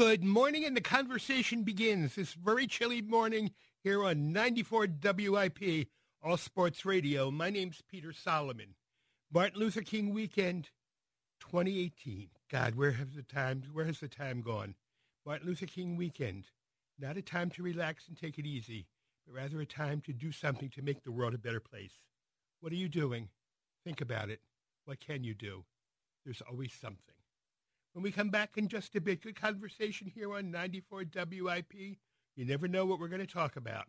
Good morning, and the conversation begins this very chilly morning here on 94 WIP, All Sports Radio. My name's Peter Solomon. Martin Luther King weekend 2018. God, where has the time where has the time gone? Martin Luther King weekend. Not a time to relax and take it easy, but rather a time to do something to make the world a better place. What are you doing? Think about it. What can you do? There's always something. When we come back in just a bit, good conversation here on 94 WIP. You never know what we're going to talk about.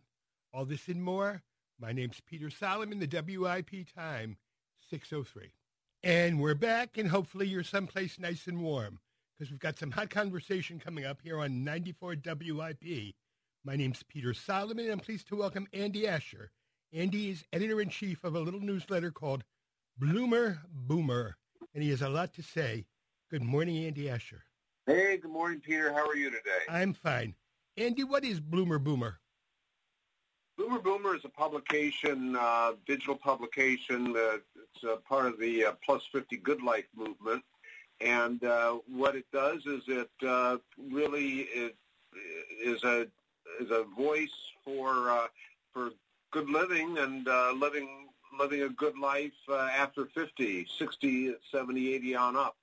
All this and more. My name's Peter Solomon, the WIP time, 603. And we're back, and hopefully you're someplace nice and warm because we've got some hot conversation coming up here on 94 WIP. My name's Peter Solomon, and I'm pleased to welcome Andy Asher. Andy is editor-in-chief of a little newsletter called Bloomer Boomer, and he has a lot to say Good morning, Andy Asher. Hey, good morning, Peter. How are you today? I'm fine. Andy, what is Bloomer Boomer? Bloomer Boomer is a publication, uh, digital publication. Uh, it's a part of the uh, Plus 50 Good Life movement. And uh, what it does is it uh, really is, is a is a voice for uh, for good living and living living a good life after 50, 60, 70, 80 on up.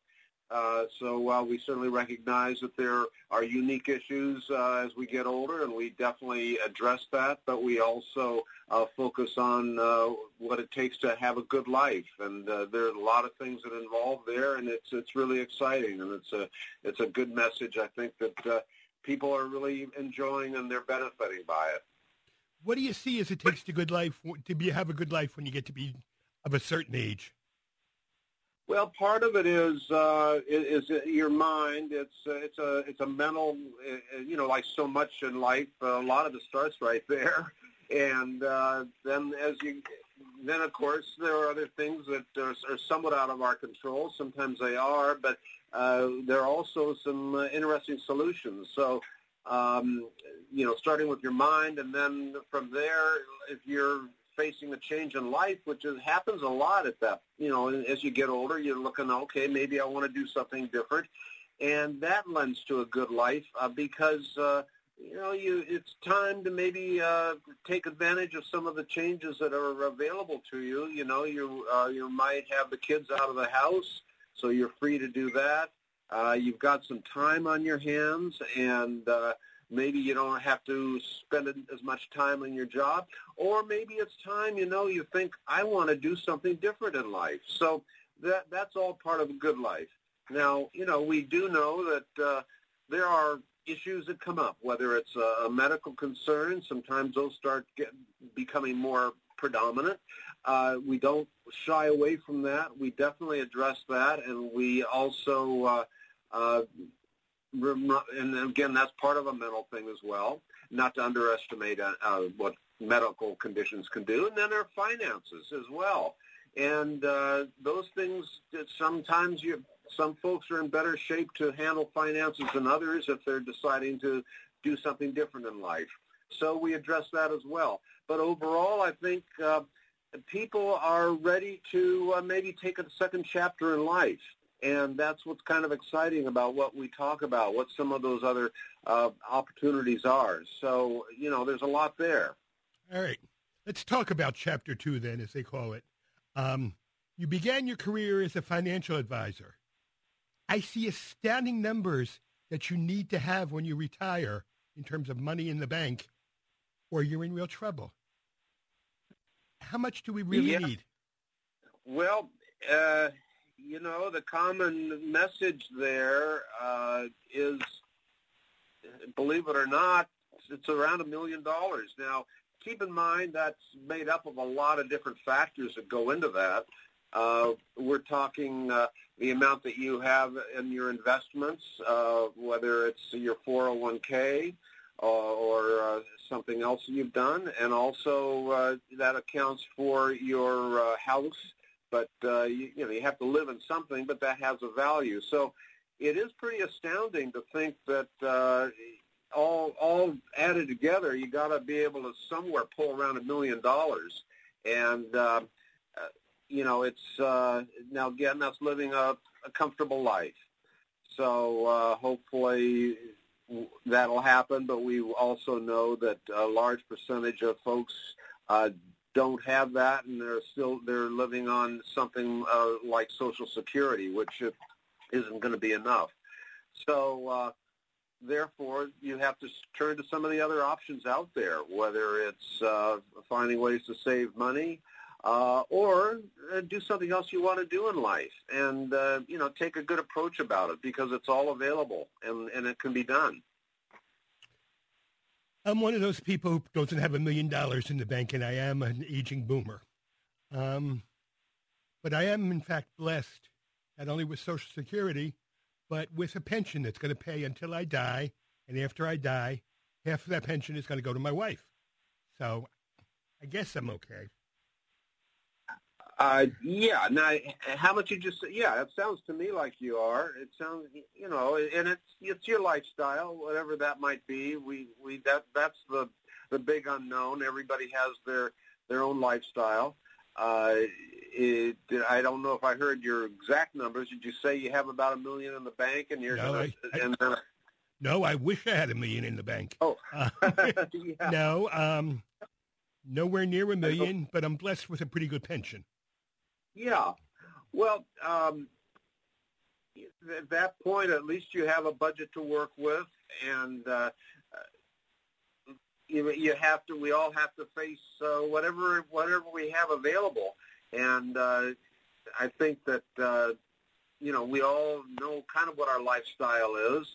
Uh, so while we certainly recognize that there are unique issues uh, as we get older, and we definitely address that, but we also uh, focus on uh, what it takes to have a good life. And uh, there are a lot of things that involve there, and it's it's really exciting, and it's a it's a good message. I think that uh, people are really enjoying and they're benefiting by it. What do you see as it takes to good life to be have a good life when you get to be of a certain age? Well, part of it is uh, is, your mind. It's uh, it's a it's a mental. Uh, you know, like so much in life, a lot of it starts right there, and uh, then as you then of course there are other things that are, are somewhat out of our control. Sometimes they are, but uh, there are also some uh, interesting solutions. So. Um, you know, starting with your mind, and then from there, if you're facing a change in life, which is, happens a lot at that. You know, as you get older, you're looking, okay, maybe I want to do something different, and that lends to a good life uh, because uh, you know you it's time to maybe uh, take advantage of some of the changes that are available to you. You know, you uh, you might have the kids out of the house, so you're free to do that. Uh, you've got some time on your hands, and uh, Maybe you don't have to spend as much time on your job, or maybe it's time, you know, you think, I want to do something different in life. So that that's all part of a good life. Now, you know, we do know that uh, there are issues that come up, whether it's a, a medical concern. Sometimes those start get, becoming more predominant. Uh, we don't shy away from that. We definitely address that, and we also uh, uh, and again, that's part of a mental thing as well. Not to underestimate uh, uh, what medical conditions can do, and then our finances as well. And uh, those things, sometimes you, some folks are in better shape to handle finances than others if they're deciding to do something different in life. So we address that as well. But overall, I think uh, people are ready to uh, maybe take a second chapter in life and that's what's kind of exciting about what we talk about, what some of those other uh, opportunities are. So, you know, there's a lot there. All right. Let's talk about Chapter 2 then, as they call it. Um, you began your career as a financial advisor. I see astounding numbers that you need to have when you retire in terms of money in the bank, or you're in real trouble. How much do we really yeah. need? Well, uh, you know, the common message there uh, is, believe it or not, it's around a million dollars. Now, keep in mind that's made up of a lot of different factors that go into that. Uh, we're talking uh, the amount that you have in your investments, uh, whether it's your 401k uh, or uh, something else you've done, and also uh, that accounts for your uh, house but uh, you, you know you have to live in something, but that has a value. So it is pretty astounding to think that uh, all all added together, you got to be able to somewhere pull around a million dollars, and uh, uh, you know it's uh, now again that's living a, a comfortable life. So uh, hopefully, that'll happen, but we also know that a large percentage of folks uh, don't have that, and they're still they're living on something uh, like Social Security, which isn't going to be enough. So, uh, therefore, you have to turn to some of the other options out there, whether it's uh, finding ways to save money. Uh, or uh, do something else you want to do in life, and uh, you know, take a good approach about it because it's all available and, and it can be done. I'm one of those people who doesn't have a million dollars in the bank, and I am an aging boomer. Um, but I am, in fact, blessed not only with Social Security, but with a pension that's going to pay until I die. And after I die, half of that pension is going to go to my wife. So I guess I'm okay. Uh, yeah. Now, how much you just? Yeah, that sounds to me like you are. It sounds, you know, and it's it's your lifestyle, whatever that might be. We we that that's the the big unknown. Everybody has their their own lifestyle. Uh, it, I don't know if I heard your exact numbers. Did you say you have about a million in the bank, and you're no, gonna, I, and then, no, I wish I had a million in the bank. Oh, uh, yeah. no, um, nowhere near a million, but I'm blessed with a pretty good pension. Yeah. Well, um, at that point, at least you have a budget to work with, and uh, you, you have to. We all have to face uh, whatever whatever we have available, and uh, I think that uh, you know we all know kind of what our lifestyle is.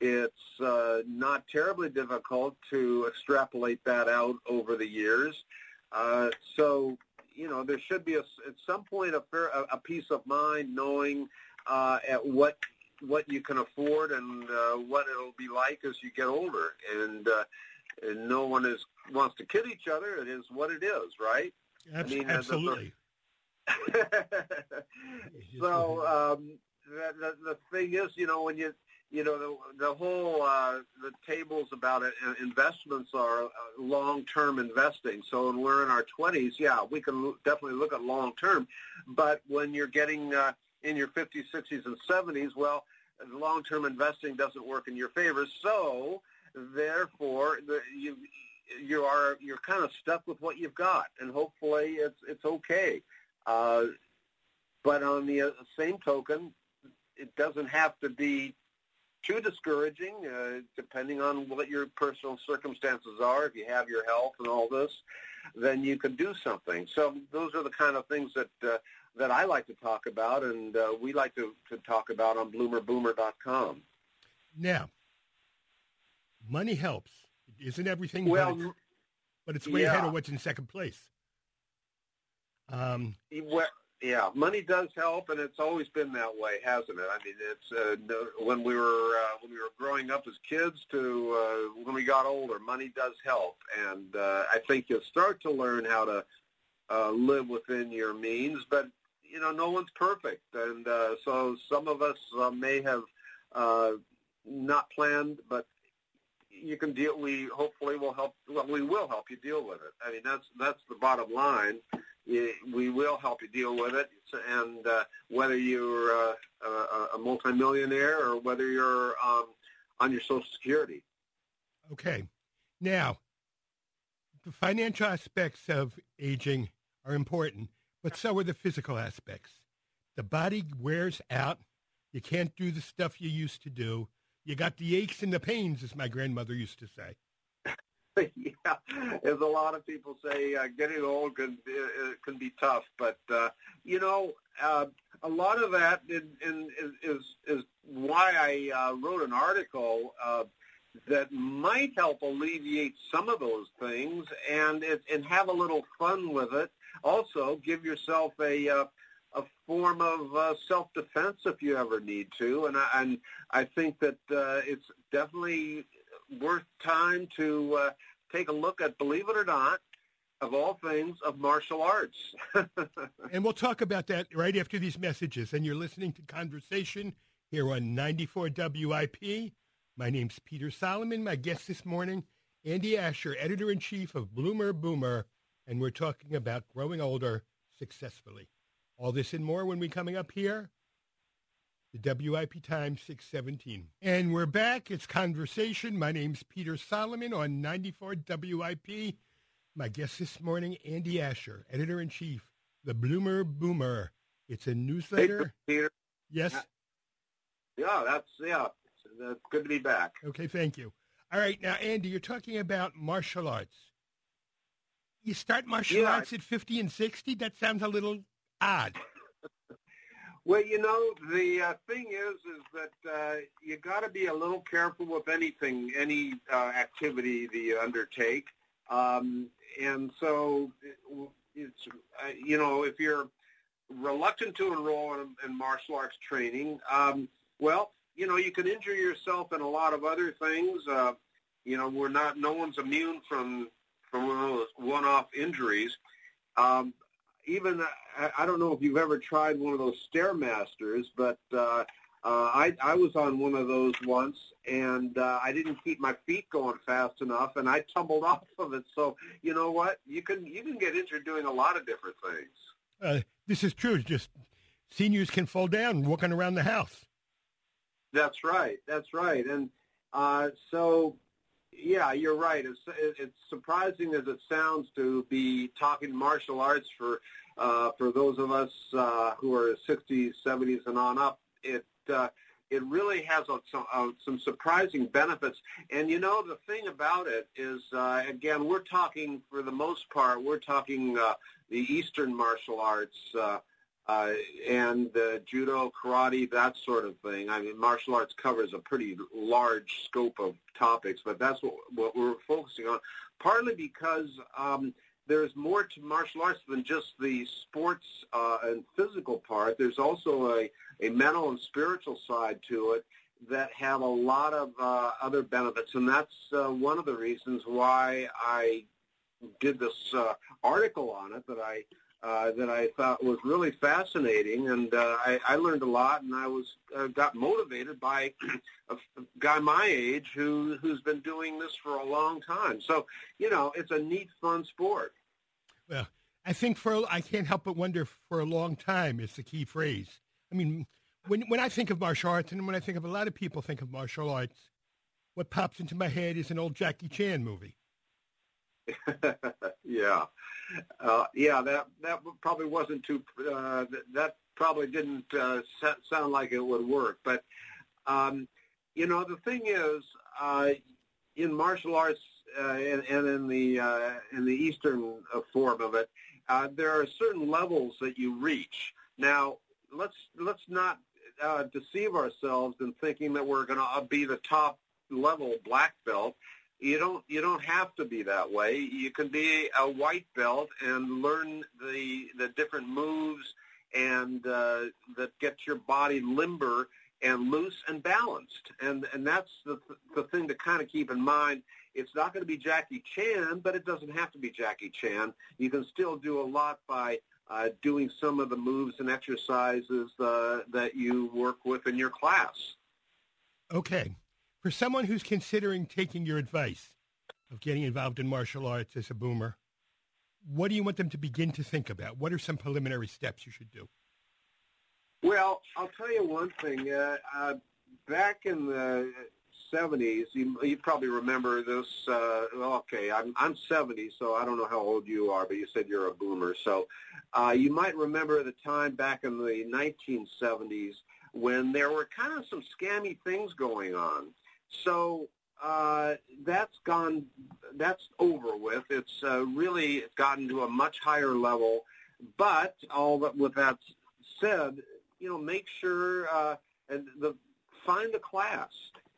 It's uh, not terribly difficult to extrapolate that out over the years. Uh, so you know, there should be a, at some point a, fair, a, a peace of mind knowing uh, at what what you can afford and uh, what it'll be like as you get older. And, uh, and no one is wants to kid each other. It is what it is, right? I mean, absolutely. so um, the, the the thing is, you know, when you you know, the, the whole uh, the tables about it, uh, investments are uh, long-term investing. So when we're in our 20s, yeah, we can definitely look at long-term. But when you're getting uh, in your 50s, 60s, and 70s, well, long-term investing doesn't work in your favor. So therefore, the, you you are you're kind of stuck with what you've got, and hopefully it's it's okay. Uh, but on the uh, same token, it doesn't have to be too discouraging, uh, depending on what your personal circumstances are. If you have your health and all this, then you can do something. So those are the kind of things that uh, that I like to talk about, and uh, we like to, to talk about on bloomerboomer.com. Now, money helps. Isn't everything? Well, but it's, but it's way yeah. ahead of what's in second place. Um, well, yeah, money does help, and it's always been that way, hasn't it? I mean, it's uh, when we were uh, when we were growing up as kids to uh, when we got older, money does help, and uh, I think you'll start to learn how to uh, live within your means. But you know, no one's perfect, and uh, so some of us uh, may have uh, not planned, but you can deal. We hopefully will help. Well, we will help you deal with it. I mean, that's that's the bottom line we will help you deal with it. And uh, whether you're uh, a, a multimillionaire or whether you're um, on your Social Security. Okay. Now, the financial aspects of aging are important, but so are the physical aspects. The body wears out. You can't do the stuff you used to do. You got the aches and the pains, as my grandmother used to say. yeah, as a lot of people say, uh, getting old can uh, can be tough. But uh, you know, uh, a lot of that in, is is why I uh, wrote an article uh, that might help alleviate some of those things and it, and have a little fun with it. Also, give yourself a uh, a form of uh, self-defense if you ever need to. And I, and I think that uh, it's definitely worth time to uh, take a look at, believe it or not, of all things, of martial arts. and we'll talk about that right after these messages. And you're listening to Conversation here on 94 WIP. My name's Peter Solomon. My guest this morning, Andy Asher, editor-in-chief of Bloomer Boomer. And we're talking about growing older successfully. All this and more when we're coming up here the WIP time 617. And we're back. It's Conversation. My name's Peter Solomon on 94 WIP. My guest this morning, Andy Asher, editor-in-chief, The Bloomer Boomer. It's a newsletter. Hey, Peter. Yes? Yeah, that's, yeah, it's uh, good to be back. Okay, thank you. All right, now, Andy, you're talking about martial arts. You start martial Yeah. arts at 50 and 60? That sounds a little odd. Well, you know, the uh, thing is, is that uh, you got to be a little careful with anything, any uh, activity that you undertake. Um, and so it's, uh, you know, if you're reluctant to enroll in, in martial arts training, um, well, you know, you can injure yourself in a lot of other things. Uh, you know, we're not, no one's immune from, from one of those one-off injuries. Um, even I, I don't know if you've ever tried one of those stairmasters, but uh, uh, I, I was on one of those once, and uh, I didn't keep my feet going fast enough, and I tumbled off of it. So you know what? You can you can get injured doing a lot of different things. Uh, this is true. Just seniors can fall down walking around the house. That's right. That's right. And uh, so, yeah, you're right. It's, it's surprising as it sounds to be talking martial arts for uh, for those of us uh, who are 60s, 70s, and on up. It uh, it really has a, some, uh, some surprising benefits. And you know, the thing about it is, uh, again, we're talking for the most part, we're talking uh, the Eastern martial arts. Uh, uh, and judo, karate, that sort of thing. I mean, martial arts covers a pretty large scope of topics, but that's what, what we're focusing on, partly because um, there's more to martial arts than just the sports uh, and physical part. There's also a, a mental and spiritual side to it that have a lot of uh, other benefits, and that's uh, one of the reasons why I did this uh, article on it that I uh, that I thought was really fascinating, and uh, I, I learned a lot, and I was uh, got motivated by a guy my age who who's been doing this for a long time. So you know, it's a neat, fun sport. Well, I think for I can't help but wonder for a long time is the key phrase. I mean, when when I think of martial arts, and when I think of a lot of people think of martial arts, what pops into my head is an old Jackie Chan movie. yeah, uh, yeah. That that probably wasn't too. Uh, that, probably didn't uh, sound like it would work. But um, you know, the thing is, uh, in martial arts uh, and, and in the uh, in the Eastern uh, form of it, uh, there are certain levels that you reach. Now, let's let's not uh, deceive ourselves in thinking that we're going to be the top level black belt you don't you don't have to be that way. You can be a white belt and learn the the different moves and uh, that get your body limber and loose and balanced. And and that's the the thing to kind of keep in mind. It's not going to be Jackie Chan, but it doesn't have to be Jackie Chan. You can still do a lot by uh, doing some of the moves and exercises uh, that you work with in your class. Okay for someone who's considering taking your advice of getting involved in martial arts as a boomer, what do you want them to begin to think about? What are some preliminary steps you should do? Well, I'll tell you one thing. Uh, uh, back in the 70s, you, you probably remember this. Uh, okay, I'm, I'm 70, so I don't know how old you are, but you said you're a boomer. So uh, you might remember the time back in the 1970s when there were kind of some scammy things going on. So uh, that's gone. That's over with. It's uh, really gotten to a much higher level. But all that with that said, you know, make sure uh, and the find a class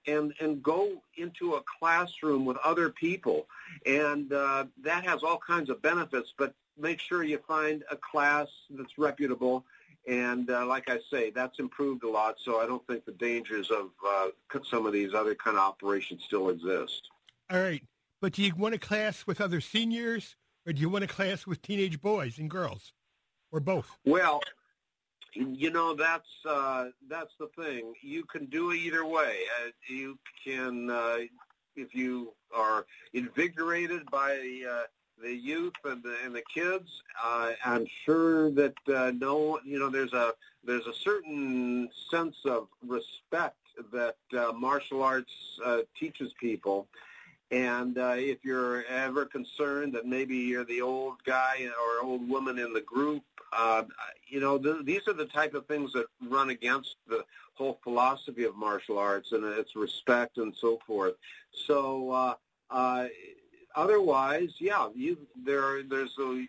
and and go into a classroom with other people, and uh, that has all kinds of benefits. But make sure you find a class that's reputable and uh, like I say, that's improved a lot. So I don't think the dangers of uh, some of these other kind of operations still exist. All right. But do you want a class with other seniors or do you want a class with teenage boys and girls or both? Well, you know, that's, uh, that's the thing. You can do it either way. Uh, you can, uh, if you are invigorated by uh, the youth and the, and the kids. Uh, I'm sure that uh, no, you know, there's a there's a certain sense of respect that uh, martial arts uh, teaches people. And uh, if you're ever concerned that maybe you're the old guy or old woman in the group, uh, you know, th- these are the type of things that run against the whole philosophy of martial arts and its respect and so forth. So otherwise, yeah, you there. There's a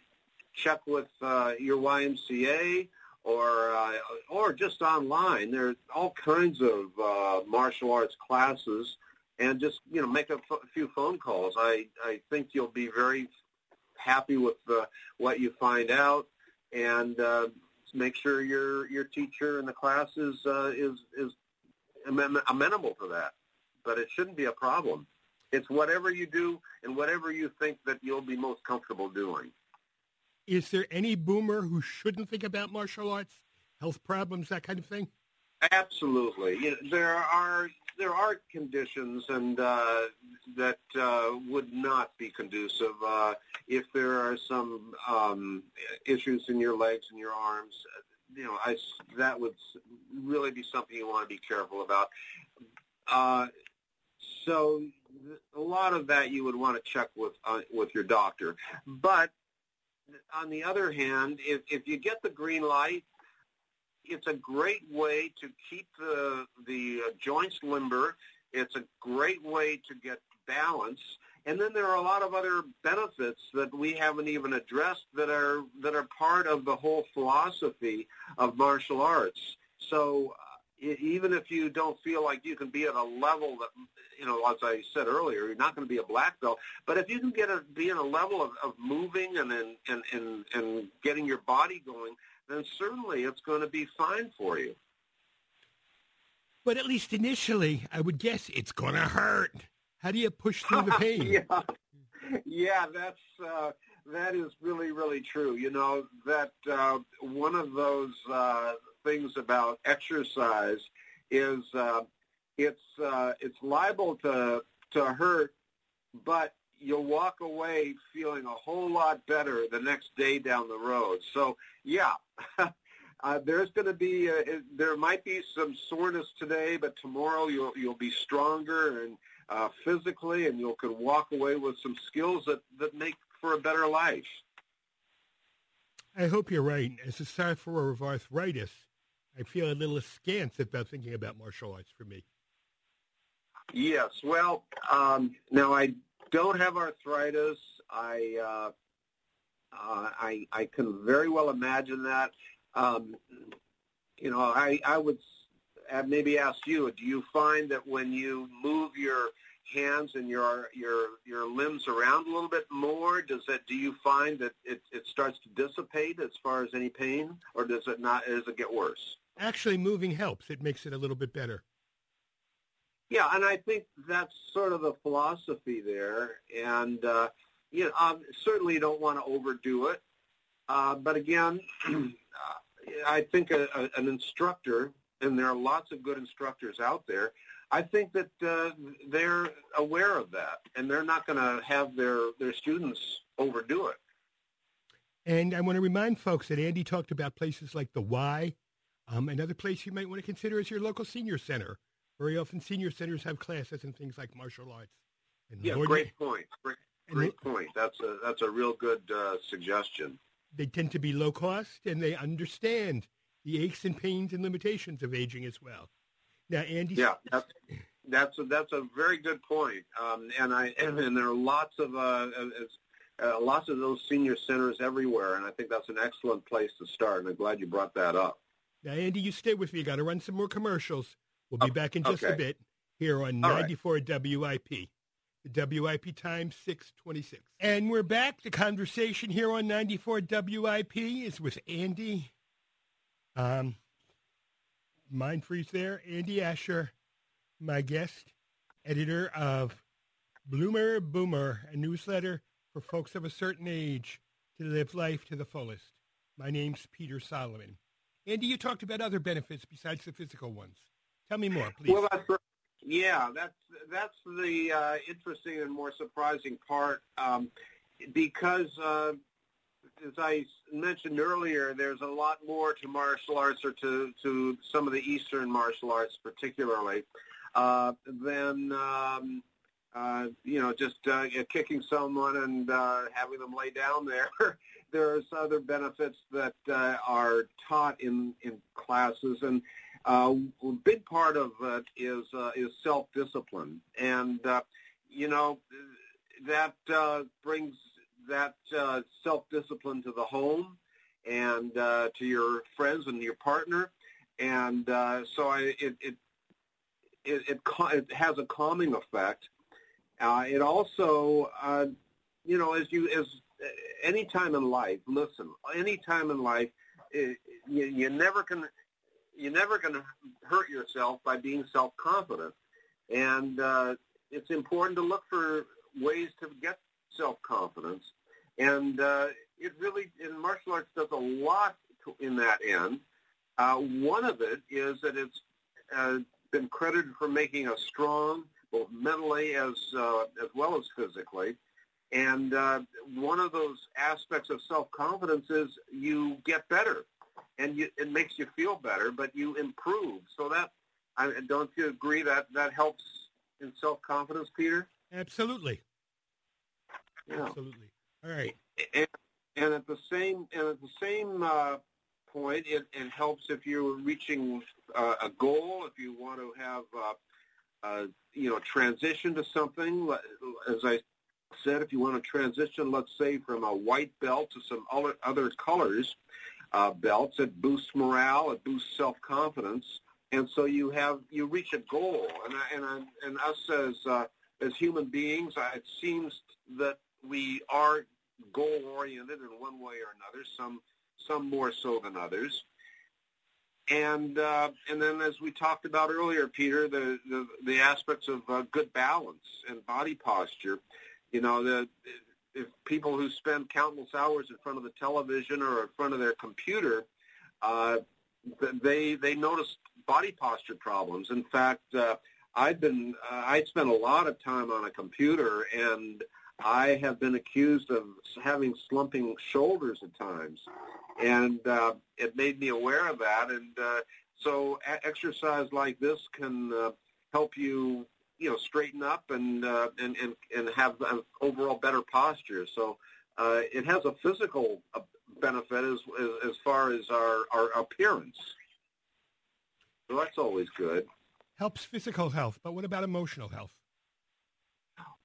check with uh, your YMCA or uh, or just online. There's all kinds of uh, martial arts classes, and just you know make a, f- few phone calls. I I think you'll be very happy with the, what you find out, and uh, make sure your your teacher in the class is uh, is is amenable to that. But it shouldn't be a problem. It's whatever you do and whatever you think that you'll be most comfortable doing. Is there any boomer who shouldn't think about martial arts, health problems, that kind of thing? Absolutely. There are there are conditions and uh, that uh, would not be conducive uh, if there are some um, issues in your legs and your arms. You know, I, that would really be something you want to be careful about. Uh, so a lot of that you would want to check with uh, with your doctor. But on the other hand, if, if you get the green light, it's a great way to keep the the uh, joints limber. It's a great way to get balance. And then there are a lot of other benefits that we haven't even addressed that are that are part of the whole philosophy of martial arts. So even if you don't feel like you can be at a level that, you know, as I said earlier, you're not going to be a black belt. But if you can get a, be in a level of, of moving and, and, and, and, and getting your body going, then certainly it's going to be fine for you. But at least initially, I would guess it's going to hurt. How do you push through the pain? yeah, yeah, that's uh, that is really really true. You know that uh, one of those uh, things about exercise is uh, it's uh, it's liable to to hurt, but you'll walk away feeling a whole lot better the next day down the road. So yeah. Uh, there's going to be uh, there might be some soreness today, but tomorrow you'll you'll be stronger and uh, physically, and you'll can walk away with some skills that that make for a better life. I hope you're right. As a sufferer of arthritis, I feel a little askance about thinking about martial arts for me. Yes. Well, um, now I don't have arthritis. I, uh, uh, I I can very well imagine that. Um, you know, I I would maybe ask you: Do you find that when you move your hands and your your your limbs around a little bit more, does that do you find that it, it starts to dissipate as far as any pain, or does it not? Does it get worse? Actually moving helps. It makes it a little bit better. Yeah, and I think that's sort of the philosophy there. And, uh, you know, um, certainly you don't want to overdo it. Uh, but again, I think a, a, an instructor, and there are lots of good instructors out there, I think that uh, they're aware of that, and they're not going to have their, their students overdo it. And I want to remind folks that Andy talked about places like the Y um, another place you might want to consider is your local senior center. Very often, senior centers have classes in things like martial arts. And yeah, Lord, great point. Great, great point. That's a that's a real good uh, suggestion. They tend to be low cost, and they understand the aches and pains and limitations of aging as well. Now, Andy. Yeah, that's that's a, that's a very good point. Um, and I and, and, there are lots of uh, uh, lots of those senior centers everywhere, and I think that's an excellent place to start. And I'm glad you brought that up. Now, Andy, you stay with me. Got to run some more commercials. We'll be back in just okay. a bit here on All 94 right. WIP. The WIP time 626. And we're back. The conversation here on 94 WIP is with Andy. Um, mind freeze there. Andy Asher, my guest, editor of Bloomer Boomer, a newsletter for folks of a certain age to live life to the fullest. My name's Peter Solomon. Andy, you talked about other benefits besides the physical ones. Tell me more, please. Well, that's, yeah, that's that's the uh, interesting and more surprising part. Um, because uh, as I mentioned earlier, there's a lot more to martial arts or to, to some of the Eastern martial arts particularly uh, than, um, uh, you know, just uh, kicking someone and uh, having them lay down there. there's other benefits that uh, are taught in, in classes. And uh, a big part of it is, uh, is self-discipline. And, uh, you know, that uh, brings that uh, self-discipline to the home and uh, to your friends and your partner. And uh, so I, it, it, it, it, it has a calming effect. Uh, it also, uh, you know, as you, as any time in life, listen, any time in life, you, you never can, you're never going to hurt yourself by being self-confident. And uh, it's important to look for ways to get self-confidence. And uh, it really, in martial arts, does a lot to, in that end. Uh, one of it is that it's uh, been credited for making us strong, both mentally as uh, as well as physically. And uh, one of those aspects of self-confidence is you get better, and you, it makes you feel better, but you improve. So that, I, don't you agree that that helps in self-confidence, Peter? Absolutely. Yeah. Absolutely. All right. And, and at the same and at the same uh, point, it, it helps if you're reaching uh, a goal. If you want to have uh, uh, you know transition to something, as I said, if you want to transition, let's say from a white belt to some other other colors uh, belts, it boosts morale, it boosts self confidence, and so you have you reach a goal. And I, and I, and us as uh, as human beings, it seems that we are goal oriented in one way or another. Some some more so than others. And uh, and then as we talked about earlier, Peter, the the, the aspects of uh, good balance and body posture. You know, the if people who spend countless hours in front of the television or in front of their computer, uh, they they notice body posture problems. In fact, uh, I've been uh, I spent a lot of time on a computer and I have been accused of having slumping shoulders at times, and uh, it made me aware of that. And uh, so, a- exercise like this can uh, help you, you know, straighten up and uh, and and and have an overall better posture. So, uh, it has a physical uh, benefit as as, as far as our our appearance. So that's always good. Helps physical health, but what about emotional health?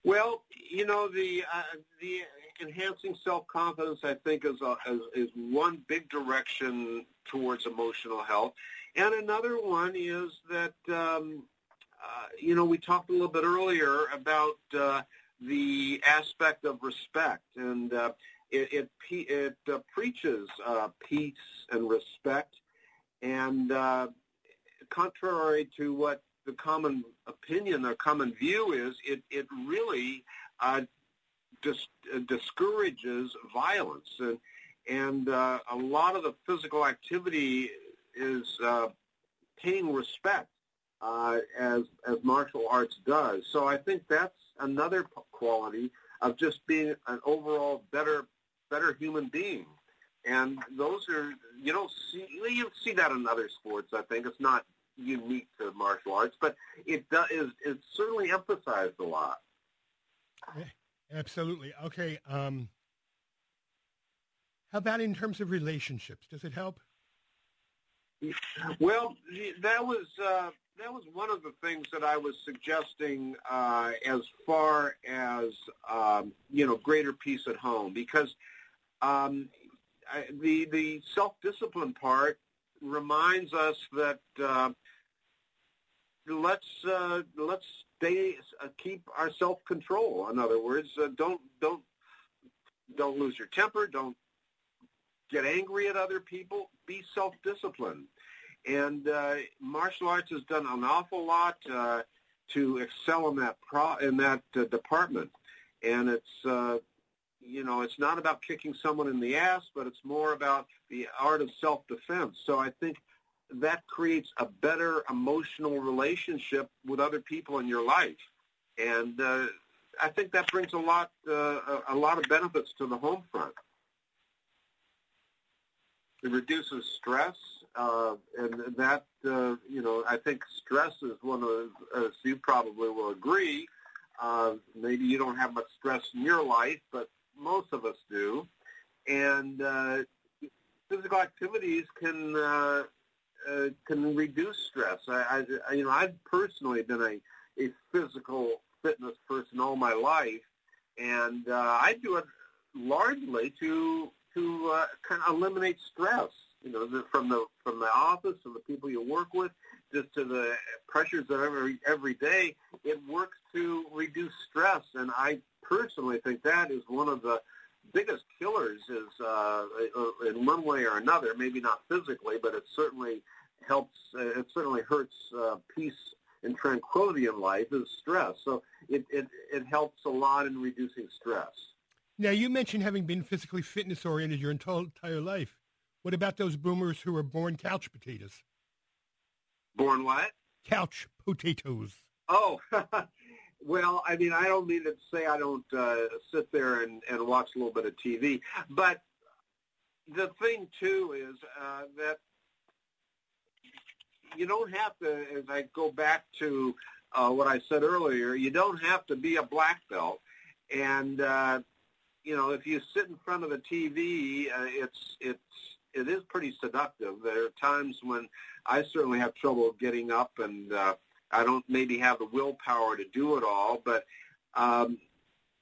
Well, you know the uh, the enhancing self confidence I think is, a, is is one big direction towards emotional health, and another one is that um, you know we talked a little bit earlier about uh, the aspect of respect, and uh, it it, it uh, preaches uh, peace and respect, and contrary to what the common opinion or common view is it, it really uh, dis- uh, discourages violence. And, and uh, a lot of the physical activity is uh, paying respect uh, as, as martial arts does. So I think that's another quality of just being an overall better better human being. And those are you don't see you see that in other sports. I think it's not unique to martial arts, but it does it's certainly emphasized a lot. Absolutely. Okay. Um, how about in terms of relationships? Does it help? Well, that was uh, that was one of the things that I was suggesting uh, as far as um, you know greater peace at home because um, I, the the self discipline part reminds us that uh, let's uh, let's stay uh, keep our self control. In other words, uh, don't don't don't lose your temper. Don't get angry at other people. Be self disciplined. And uh, martial arts has done an awful lot uh, to excel in that pro in that uh, department. And it's uh, you know it's not about kicking someone in the ass, but it's more about the art of self defense. So I think that creates a better emotional relationship with other people in your life. And uh, I think that brings a lot uh, a lot of benefits to the home front. It reduces stress, uh, and that uh, you know I think stress is one of as you probably will agree. Uh, maybe you don't have much stress in your life, but most of us do, and uh, physical activities can uh, uh, can reduce stress. I, I, you know, I've personally been a, a physical fitness person all my life, and uh, I do it largely to to uh, kind of eliminate stress. You know, from the from the office and the people you work with, just to the pressures of every every day. It works to reduce stress, and I personally think that is one of the biggest killers. Is uh, in one way or another, maybe not physically, but it certainly helps. Uh, it certainly hurts uh, peace and tranquility in life is stress. So it, it, it helps a lot in reducing stress. Now, you mentioned having been physically fitness oriented your entire life. What about those boomers who were born couch potatoes? Born what? Couch potatoes. Oh, well, I mean, I don't mean to say I don't uh, sit there and, and watch a little bit of TV, but the thing too is uh, that you don't have to, as I go back to uh, what I said earlier, you don't have to be a black belt. And, uh, you know, if you sit in front of the TV, uh, it's, it's, it is pretty seductive. There are times when I certainly have trouble getting up and uh, I don't maybe have the willpower to do it all, but, um,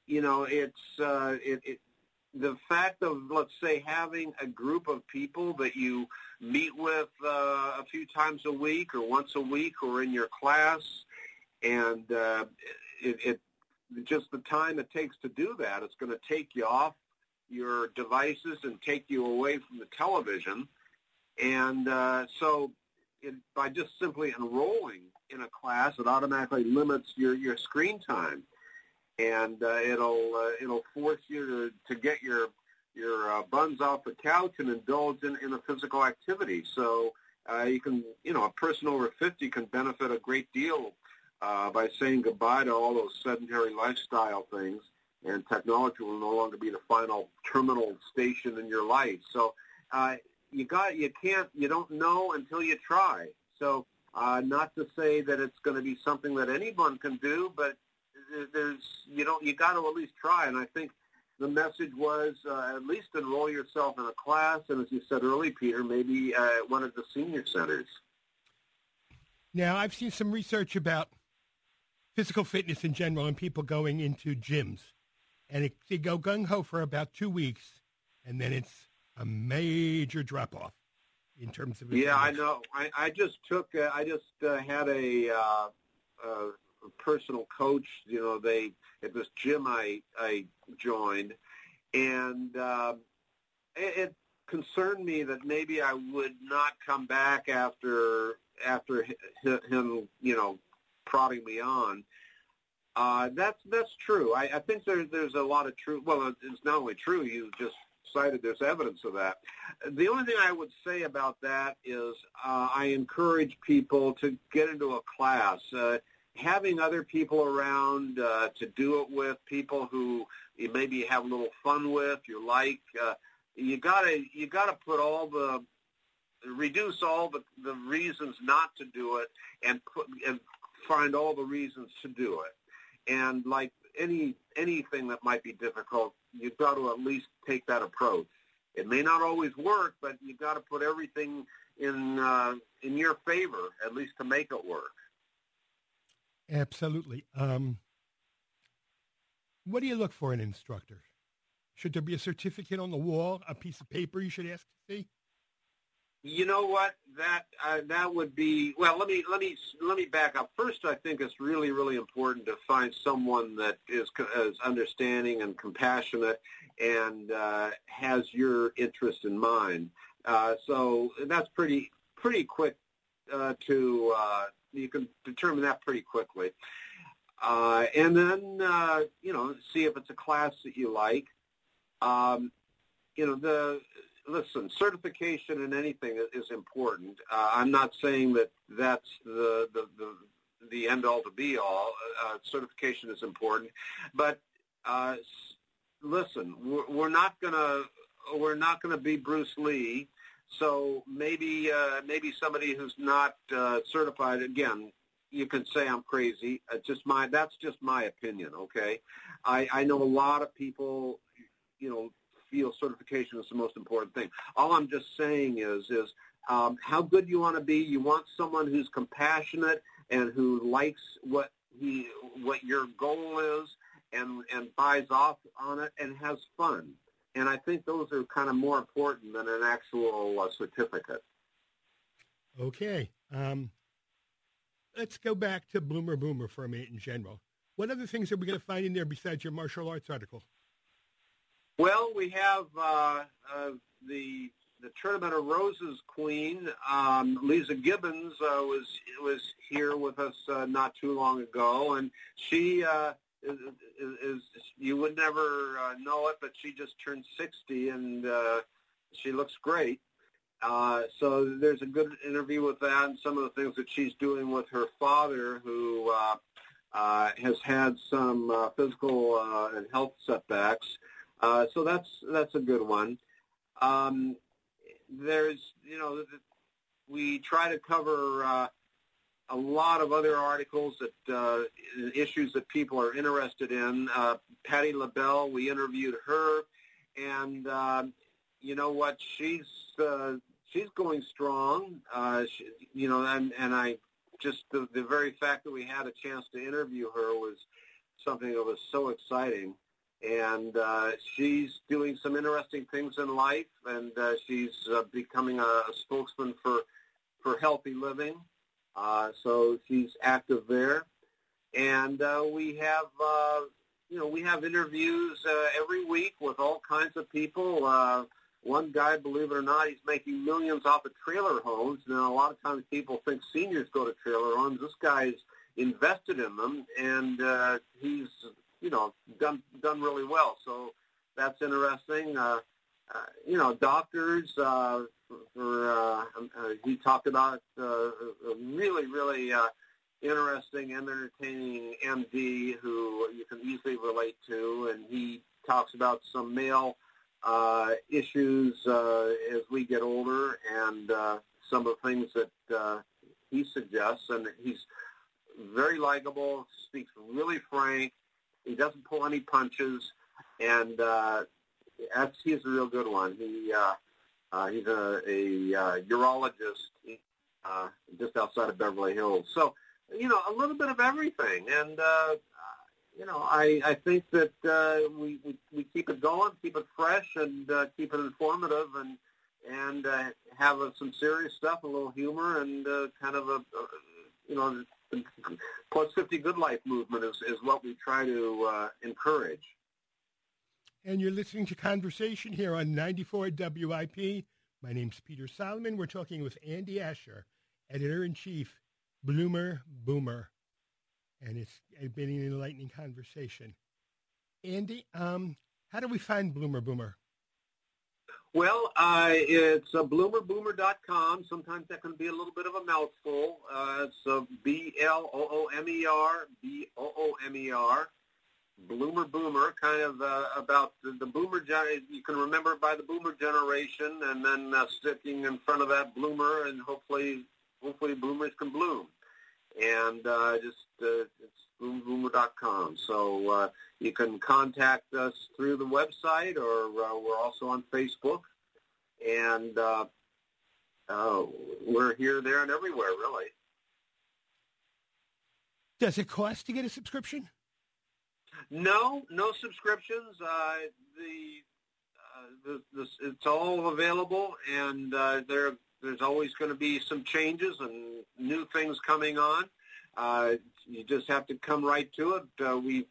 you know, it's, uh, it, it, the fact of, let's say, having a group of people that you meet with uh, a few times a week or once a week or in your class, and uh, it, it just the time it takes to do that, it's going to take you off your devices and take you away from the television. And uh, so it, by just simply enrolling in a class, it automatically limits your, your screen time and uh, it'll uh, it'll force you to, to get your your uh, buns off the couch and indulge in, in a physical activity. So uh, you can you know a person over 50 can benefit a great deal uh, by saying goodbye to all those sedentary lifestyle things, and technology will no longer be the final terminal station in your life. So uh, you got you can't you don't know until you try. So uh, not to say that it's going to be something that anyone can do, but there's you know you got to at least try. And I think the message was uh, at least enroll yourself in a class, and as you said earlier, Peter, maybe uh, one of the senior centers. Now, I've seen some research about physical fitness in general and people going into gyms, and it, they go gung ho for about two weeks, and then it's a major drop off in terms of. Yeah, I know. I, I just took. Uh, I just uh, had a. Uh, uh, personal coach. You know, they at this gym I I joined, and uh, it, it concerned me that maybe I would not come back after after him, you know, prodding me on. Uh, that's that's true. I, I think there, there's a lot of truth. Well, it's not only true. You just cited there's evidence of that. The only thing I would say about that is uh, I encourage people to get into a class. Uh, having other people around uh, to do it with, people who you maybe have a little fun with, you like, uh, you gotta you gotta put all the reduce all the, the reasons not to do it and put and find all the reasons to do it. And like any anything that might be difficult, you've got to at least take that approach. It may not always work, but you've got to put everything in uh, in your favor, at least to make it work. Absolutely. Um, what do you look for in an instructor? Should there be a certificate on the wall, a piece of paper you should ask to see? You know what? That uh, that would be well. Let me let me let me back up. First, I think it's really really important to find someone that is, is understanding and compassionate and uh, has your interest in mind. Uh, so that's pretty pretty quick uh, to uh, you can determine that pretty quickly. Uh, and then, you know, see if it's a class that you like. Um, you know, the listen, certification in anything is important. Uh, I'm not saying that that's the, the, the the end all to be all. Uh, certification is important, but uh, listen, we're, we're not gonna we're not gonna be Bruce Lee. So maybe uh, maybe somebody who's not uh, certified again, you can say I'm crazy. It's just my that's just my opinion. Okay, I, I know a lot of people, you know, feel certification is the most important thing. All I'm just saying is is um, how good you want to be. You want someone who's compassionate and who likes what he what your goal is and and buys off on it and has fun. And I think those are kind of more important than an actual uh, certificate. Okay. Um, let's go back to Bloomer Boomer for a minute in general. What other things are we going to find in there besides your martial arts article? Well, we have uh, uh, the the Tournament of Roses queen, um, Leeza Gibbons, uh, was was here with us uh, not too long ago, and she uh, is, is, is you would never uh, know it, but she just turned 60, and uh, she looks great. Uh, so there's a good interview with that, and some of the things that she's doing with her father, who uh, uh, has had some uh, physical uh, and health setbacks. Uh, so that's that's a good one. Um, there's, you know, we try to cover uh, a lot of other articles that uh, issues that people are interested in. Uh, Patti LaBelle, we interviewed her, and uh, you know what? She's uh, she's going strong. She, you know, and and I just the, the very fact that we had a chance to interview her was something that was so exciting and uh, she's doing some interesting things in life, and uh, she's uh, becoming a, a spokesman for for healthy living. Uh, so she's active there, and uh, we have uh, you know we have interviews uh, every week with all kinds of people. Uh, one guy, believe it or not, he's making millions off of trailer homes. Now, a lot of times people think seniors go to trailer homes. This guy's invested in them, and uh, he's you know, done done really well. So that's interesting. Uh, uh, you know, doctors. Uh, for uh, um, uh, he talked about uh, a really, really uh, interesting and entertaining MD who you can easily relate to, and he talks about some male uh, issues uh, as we get older, and uh, some of the things that uh, he suggests, and he's very likable, speaks really frank, he doesn't pull any punches, and uh, that's he's a real good one. He uh, uh, he's a, a uh, urologist uh, just outside of Beverly Hills. So you know a little bit of everything, and uh, you know I I think that uh, we, we we keep it going, keep it fresh, and uh, keep it informative, and and uh, have uh, some serious stuff, a little humor, and uh, kind of a, a you know Plus 50 Good Life movement is, is what we try to uh, encourage. And you're listening to Conversation here on 94 WIP. My name's Peter Solomon. We're talking with Andy Asher, editor-in-chief, Bloomer Boomer. And it's been an enlightening conversation. Andy, um, how do we find Bloomer Boomer? Well, uh, it's uh, bloomerboomer.com. Sometimes that can be a little bit of a mouthful. Uh, uh, B-L-O-O-M-E-R, B-O-O-M-E-R, Bloomer Boomer, kind of uh, about the, the boomer, gen- you can remember by the boomer generation, and then uh, sticking in front of that bloomer, and hopefully, hopefully boomers can bloom. And uh, just, uh, it's bloomerboomer.com. So uh, you can contact us through the website, or uh, we're also on Facebook, and uh, uh, we're here, there, and everywhere, really. Does it cost to get a subscription? No, no subscriptions. Uh, the, uh, the, the, it's all available, and uh, there there's always going to be some changes and new things coming on. Uh, you just have to come right to it. Uh, we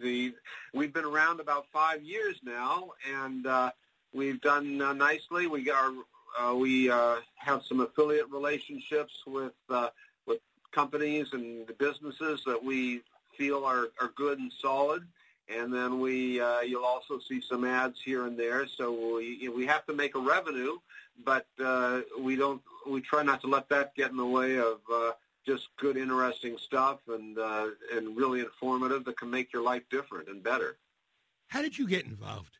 the we've been around about five years now, and uh, we've done uh, nicely. We are uh, we uh, have some affiliate relationships with uh, with companies and the businesses that we feel are, are good and solid. And then we uh, you'll also see some ads here and there. So we we have to make a revenue, but uh, we don't we try not to let that get in the way of uh, just good, interesting stuff and uh, and really informative that can make your life different and better. How did you get involved?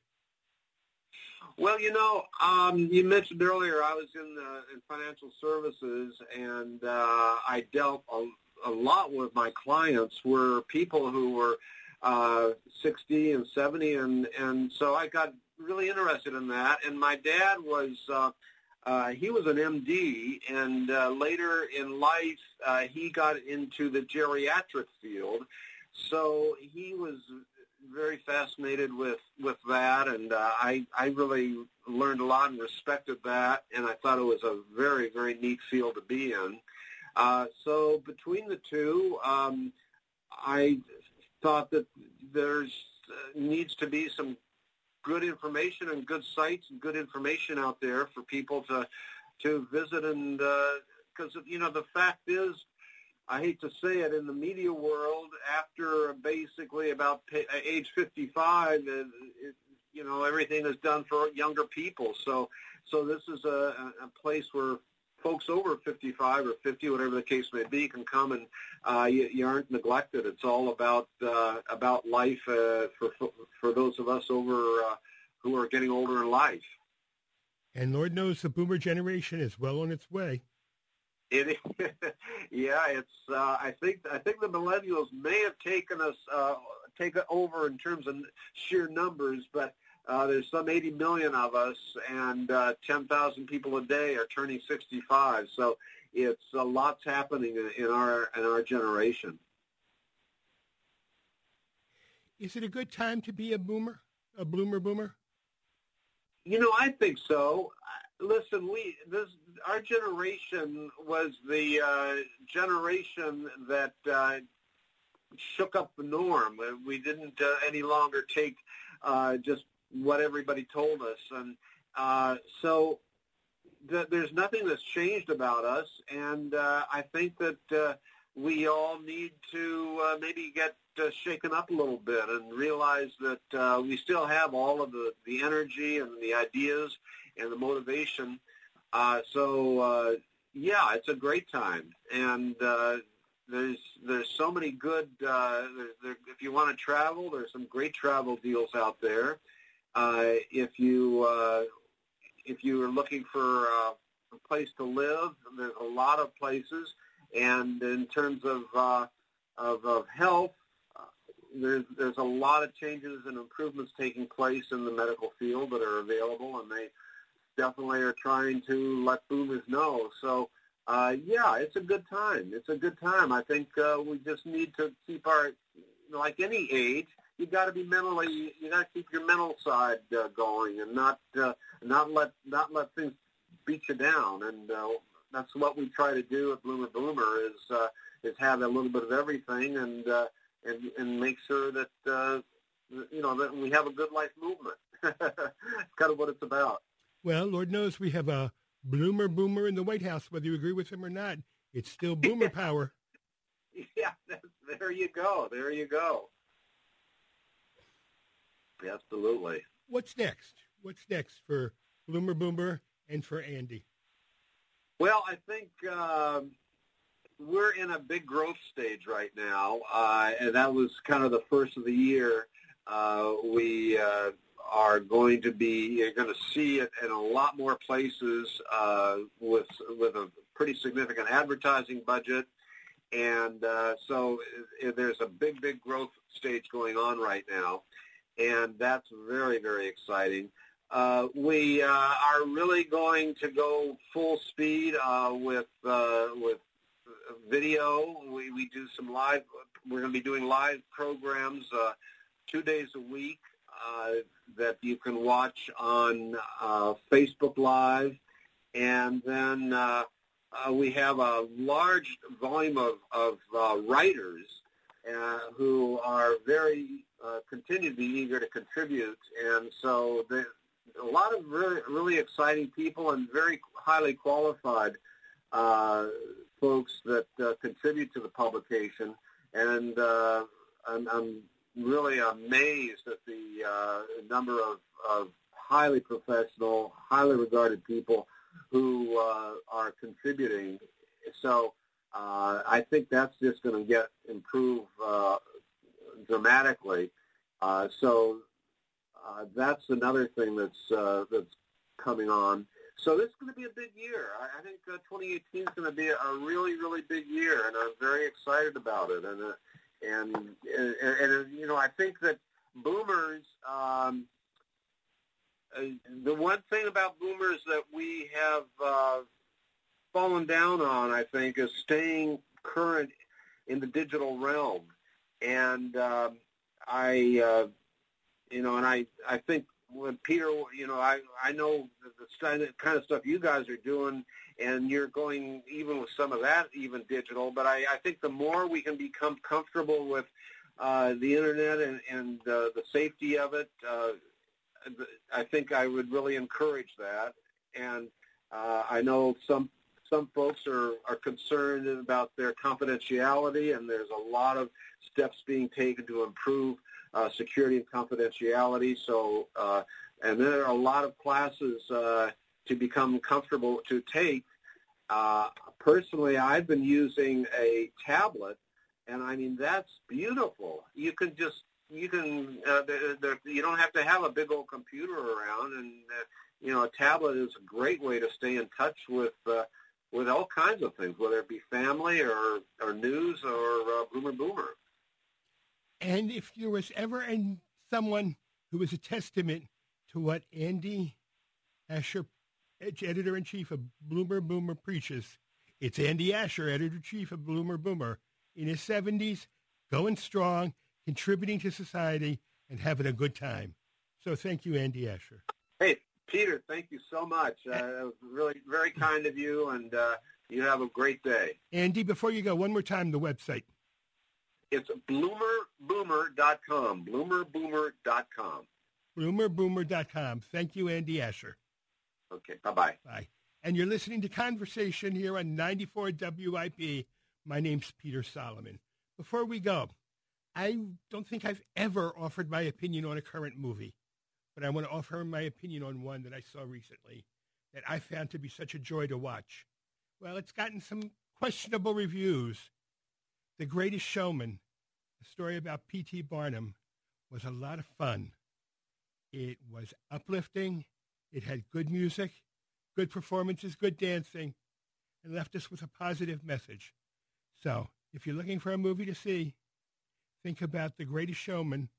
Well, you know, um, you mentioned earlier I was in, uh, in financial services, and uh, I dealt a, a lot with my clients were people who were uh, 60 and 70, and and so I got really interested in that. And my dad was uh, uh, he was an MD, and uh, later in life uh, he got into the geriatric field. So he was very fascinated with with that, and uh, I I really learned a lot and respected that, and I thought it was a very very neat field to be in. Uh, so between the two, um, I thought that there's uh, needs to be some good information and good sites and good information out there for people to to visit and because uh, you know the fact is I hate to say it, in the media world, after basically about age 55, it, you know, everything is done for younger people. So, so this is a, a place where folks over 55 or 50, whatever the case may be, can come and uh, you, you aren't neglected. It's all about uh, about life uh, for for those of us over uh, who are getting older in life. And Lord knows the boomer generation is well on its way. It, yeah, it's. Uh, I think I think the millennials may have taken us uh, taken over in terms of sheer numbers, but uh, there's some 80 million of us, and uh, 10,000 people a day are turning 65. So it's a lot's happening in, in our in our generation. Is it a good time to be a boomer, a bloomer boomer? You know, I think so listen, we this our generation was the uh, generation that uh, shook up the norm. We didn't uh, any longer take uh, just what everybody told us, and uh, so th- there's nothing that's changed about us. And uh, I think that uh, we all need to uh, maybe get uh, shaken up a little bit and realize that uh, we still have all of the, the energy and the ideas and the motivation. Uh, so uh, yeah, it's a great time, and uh, there's there's so many good. Uh, there, there, if you want to travel, there's some great travel deals out there. Uh, if you uh, if you are looking for uh, a place to live, there's a lot of places. And in terms of of, of health, there's there's a lot of changes and improvements taking place in the medical field that are available, and they definitely are trying to let boomers know. So, uh, yeah, it's a good time. It's a good time. I think uh, we just need to keep our, like any age, you got to be mentally, you got to keep your mental side uh, going and not uh, not let not let things beat you down. And uh, that's what we try to do at Bloomer Boomer is uh, is have a little bit of everything and uh, and and make sure that uh, you know that we have a good life movement. it's kind of what it's about. Well, Lord knows we have a bloomer boomer in the White House, whether you agree with him or not. It's still boomer power. Yeah, there you go. There you go. Absolutely. What's next? What's next for Bloomer Boomer and for Andy? Well, I think um, we're in a big growth stage right now, uh, and that was kind of the first of the year. Uh, we uh, are going to be you're going to see it in a lot more places uh, with with a pretty significant advertising budget, and uh, so uh, there's a big big growth stage going on right now, and that's very very exciting. Uh, we uh, are really going to go full speed uh, with with video. We, we do some live. We're going to be doing live programs two days a week uh, that you can watch on uh, Facebook Live. And then uh, uh, we have a large volume of, of uh, writers uh, who are very, uh, continue to be eager to contribute. And so there, a lot of really, really exciting people and very highly qualified uh, folks that uh, contribute to the publication. And uh, I'm, I'm really amazed at the uh, number of, of highly professional, highly regarded people who are contributing. So I think that's just going to get improve dramatically. Uh, so uh, that's another thing that's uh, that's coming on. So this is going to be a big year. I, I think uh, 2018 is going to be a really, really big year, and I'm very excited about it. And uh, and, and and you know, I think that boomers. Um, uh, the one thing about boomers that we have fallen down on, I think, is staying current in the digital realm. And uh, I, uh, you know, and I, I think when Peter, you know, I, I know the kind of stuff you guys are doing, and you're going even with some of that, even digital. But I, I think the more we can become comfortable with uh, the internet and, and uh, the safety of it, uh, I think I would really encourage that. And uh, I know some some folks are, are concerned about their confidentiality, and there's a lot of steps being taken to improve uh, security and confidentiality. So, uh, and there are a lot of classes uh, to become comfortable to take. Uh, personally, I've been using a tablet, and I mean that's beautiful. You can just you can uh, the, the, you don't have to have a big old computer around, and uh, you know a tablet is a great way to stay in touch with uh, with all kinds of things, whether it be family or or news or uh, boomer boomer. And if there was ever and someone who was a testament to what Andy Asher, editor in chief of Bloomer Boomer, preaches, it's Andy Asher, editor in chief of Bloomer Boomer, in his 70s, going strong, contributing to society, and having a good time. So thank you, Andy Asher. Hey, Peter, thank you so much. Uh, really very kind of you, and uh, you have a great day. Andy, before you go, one more time the website. It's bloomerboomer.com, bloomerboomer.com. Bloomerboomer.com. Thank you, Andy Asher. Okay, bye-bye. Bye. And you're listening to Conversation here on 94 WIP. My name's Peter Solomon. Before we go, I don't think I've ever offered my opinion on a current movie, but I want to offer my opinion on one that I saw recently that I found to be such a joy to watch. Well, it's gotten some questionable reviews. The Greatest Showman, a story about P.T. Barnum, was a lot of fun. It was uplifting. It had good music, good performances, good dancing, and left us with a positive message. So, if you're looking for a movie to see, think about The Greatest Showman,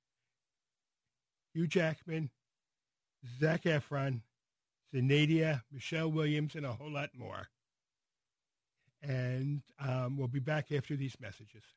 Hugh Jackman, Zac Efron, Zendaya, Michelle Williams, and a whole lot more. And um, we'll be back after these messages.